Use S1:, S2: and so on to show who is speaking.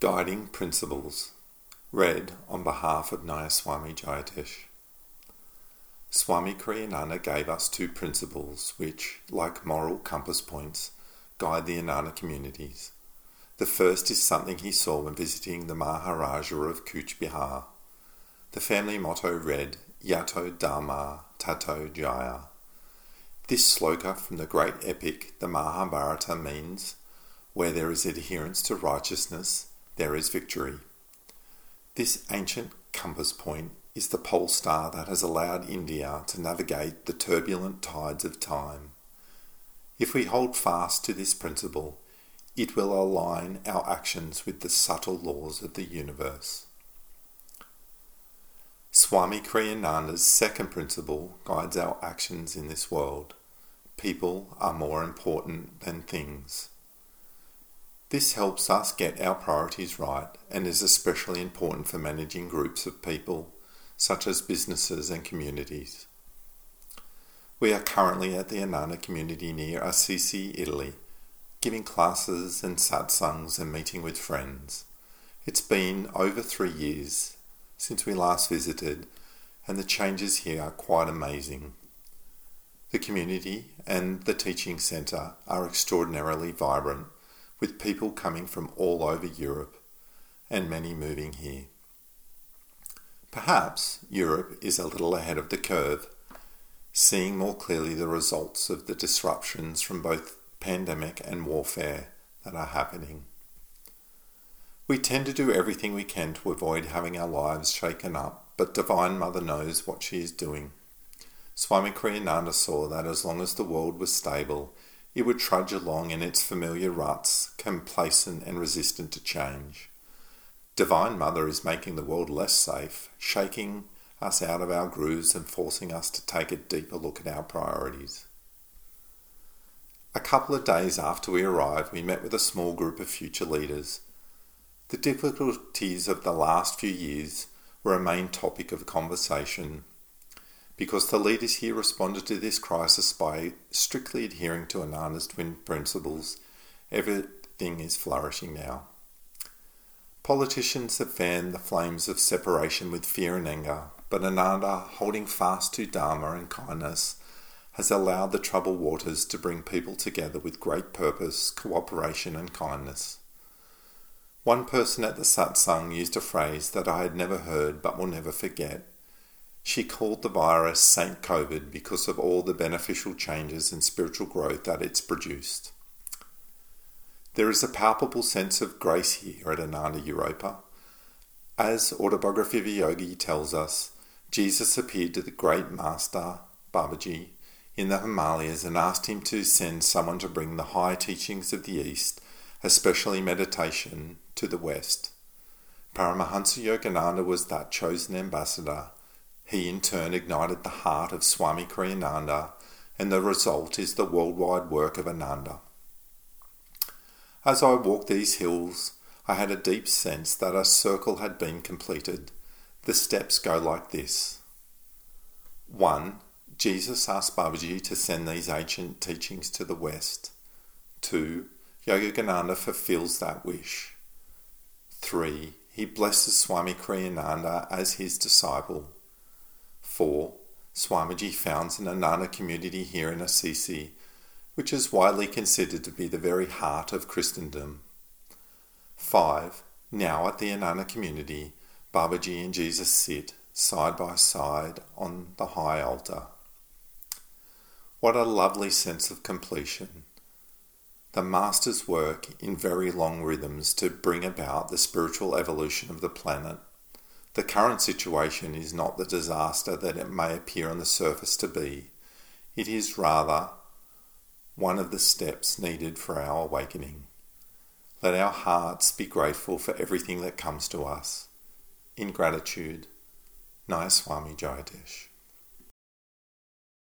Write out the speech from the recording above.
S1: Guiding Principles, read on behalf of Nayaswami Jyotish. Swami Kriyananda gave us two principles which, like moral compass points, guide the Ananda communities. The first is something he saw when visiting the Maharaja of Cooch Bihar. The family motto read, Yato Dharma Tato Jaya. This sloka from the great epic, the Mahabharata, means where there is adherence to righteousness, there is victory. This ancient compass point is the pole star that has allowed India to navigate the turbulent tides of time. If we hold fast to this principle, it will align our actions with the subtle laws of the universe. Swami Kriyananda's second principle guides our actions in this world. People are more important than things. This helps us get our priorities right and is especially important for managing groups of people, such as businesses and communities. We are currently at the Ananda community near Assisi, Italy, giving classes and satsangs and meeting with friends. It's been over three years since we last visited, and the changes here are quite amazing. The community and the teaching centre are extraordinarily vibrant with people coming from all over Europe and many moving here. Perhaps Europe is a little ahead of the curve, seeing more clearly the results of the disruptions from both pandemic and warfare that are happening. We tend to do everything we can to avoid having our lives shaken up, but Divine Mother knows what she is doing. Swami Kriyananda saw that as long as the world was stable, it would trudge along in its familiar ruts, complacent and resistant to change. Divine Mother is making the world less safe, shaking us out of our grooves and forcing us to take a deeper look at our priorities. A couple of days after we arrived, we met with a small group of future leaders. The difficulties of the last few years were a main topic of conversation because the leaders here responded to this crisis by strictly adhering to Ananda's twin principles. Everything is flourishing now. Politicians have fanned the flames of separation with fear and anger, but Ananda, holding fast to Dharma and kindness, has allowed the troubled waters to bring people together with great purpose, cooperation, and kindness. One person at the satsang used a phrase that I had never heard but will never forget. She called the virus Saint COVID because of all the beneficial changes and spiritual growth that it's produced. There is a palpable sense of grace here at Ananda Europa. As Autobiography of a Yogi tells us, Jesus appeared to the great master, Babaji, in the Himalayas and asked him to send someone to bring the high teachings of the East, especially meditation, to the West. Paramahansa Yogananda was that chosen ambassador he in turn ignited the heart of Swami Kriyananda, and the result is the worldwide work of Ananda. As I walked these hills, I had a deep sense that a circle had been completed. The steps go like this 1. Jesus asked Babaji to send these ancient teachings to the West. 2. Yogananda fulfills that wish. 3. He blesses Swami Kriyananda as his disciple. 4. Swamiji founds an Ananda community here in Assisi, which is widely considered to be the very heart of Christendom. 5. Now at the Ananda community, Babaji and Jesus sit side by side on the high altar. What a lovely sense of completion. The Master's work in very long rhythms to bring about the spiritual evolution of the planet the current situation is not the disaster that it may appear on the surface to be. It is rather one of the steps needed for our awakening. Let our hearts be grateful for everything that comes to us. In gratitude, Nayaswami Jyotish.